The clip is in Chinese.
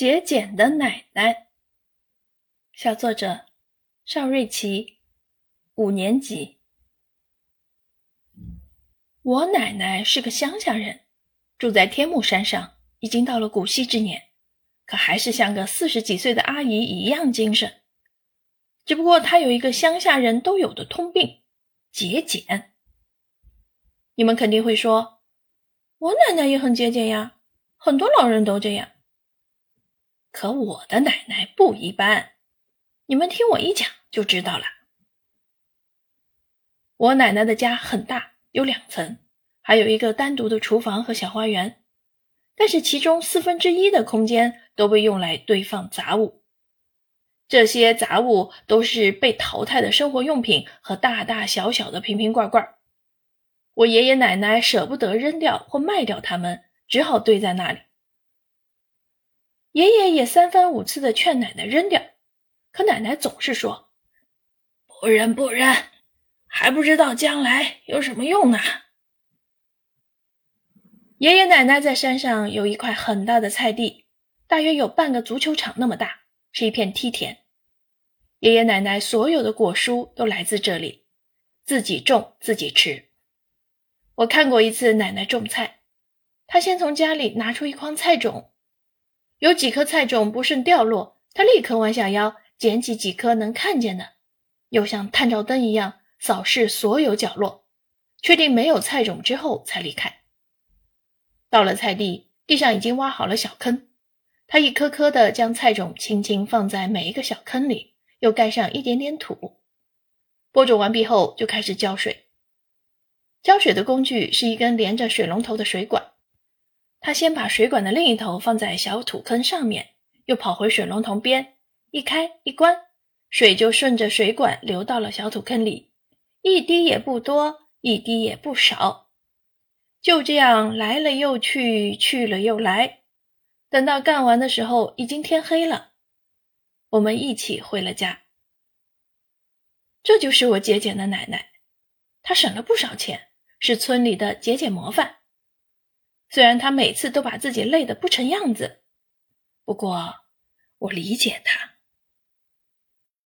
节俭的奶奶，小作者邵瑞琪，五年级。我奶奶是个乡下人，住在天目山上，已经到了古稀之年，可还是像个四十几岁的阿姨一样精神。只不过她有一个乡下人都有的通病——节俭。你们肯定会说，我奶奶也很节俭呀，很多老人都这样。可我的奶奶不一般，你们听我一讲就知道了。我奶奶的家很大，有两层，还有一个单独的厨房和小花园，但是其中四分之一的空间都被用来堆放杂物。这些杂物都是被淘汰的生活用品和大大小小的瓶瓶罐罐。我爷爷奶奶舍不得扔掉或卖掉它们，只好堆在那里。爷爷也三番五次的劝奶奶扔掉，可奶奶总是说：“不扔不扔，还不知道将来有什么用呢。”爷爷奶奶在山上有一块很大的菜地，大约有半个足球场那么大，是一片梯田。爷爷奶奶所有的果蔬都来自这里，自己种自己吃。我看过一次奶奶种菜，她先从家里拿出一筐菜种。有几颗菜种不慎掉落，他立刻弯下腰捡起几颗能看见的，又像探照灯一样扫视所有角落，确定没有菜种之后才离开。到了菜地，地上已经挖好了小坑，他一颗颗的将菜种轻轻放在每一个小坑里，又盖上一点点土。播种完毕后，就开始浇水。浇水的工具是一根连着水龙头的水管。他先把水管的另一头放在小土坑上面，又跑回水龙头边，一开一关，水就顺着水管流到了小土坑里，一滴也不多，一滴也不少，就这样来了又去，去了又来。等到干完的时候，已经天黑了。我们一起回了家。这就是我节俭的奶奶，她省了不少钱，是村里的节俭模范。虽然他每次都把自己累得不成样子，不过我理解他。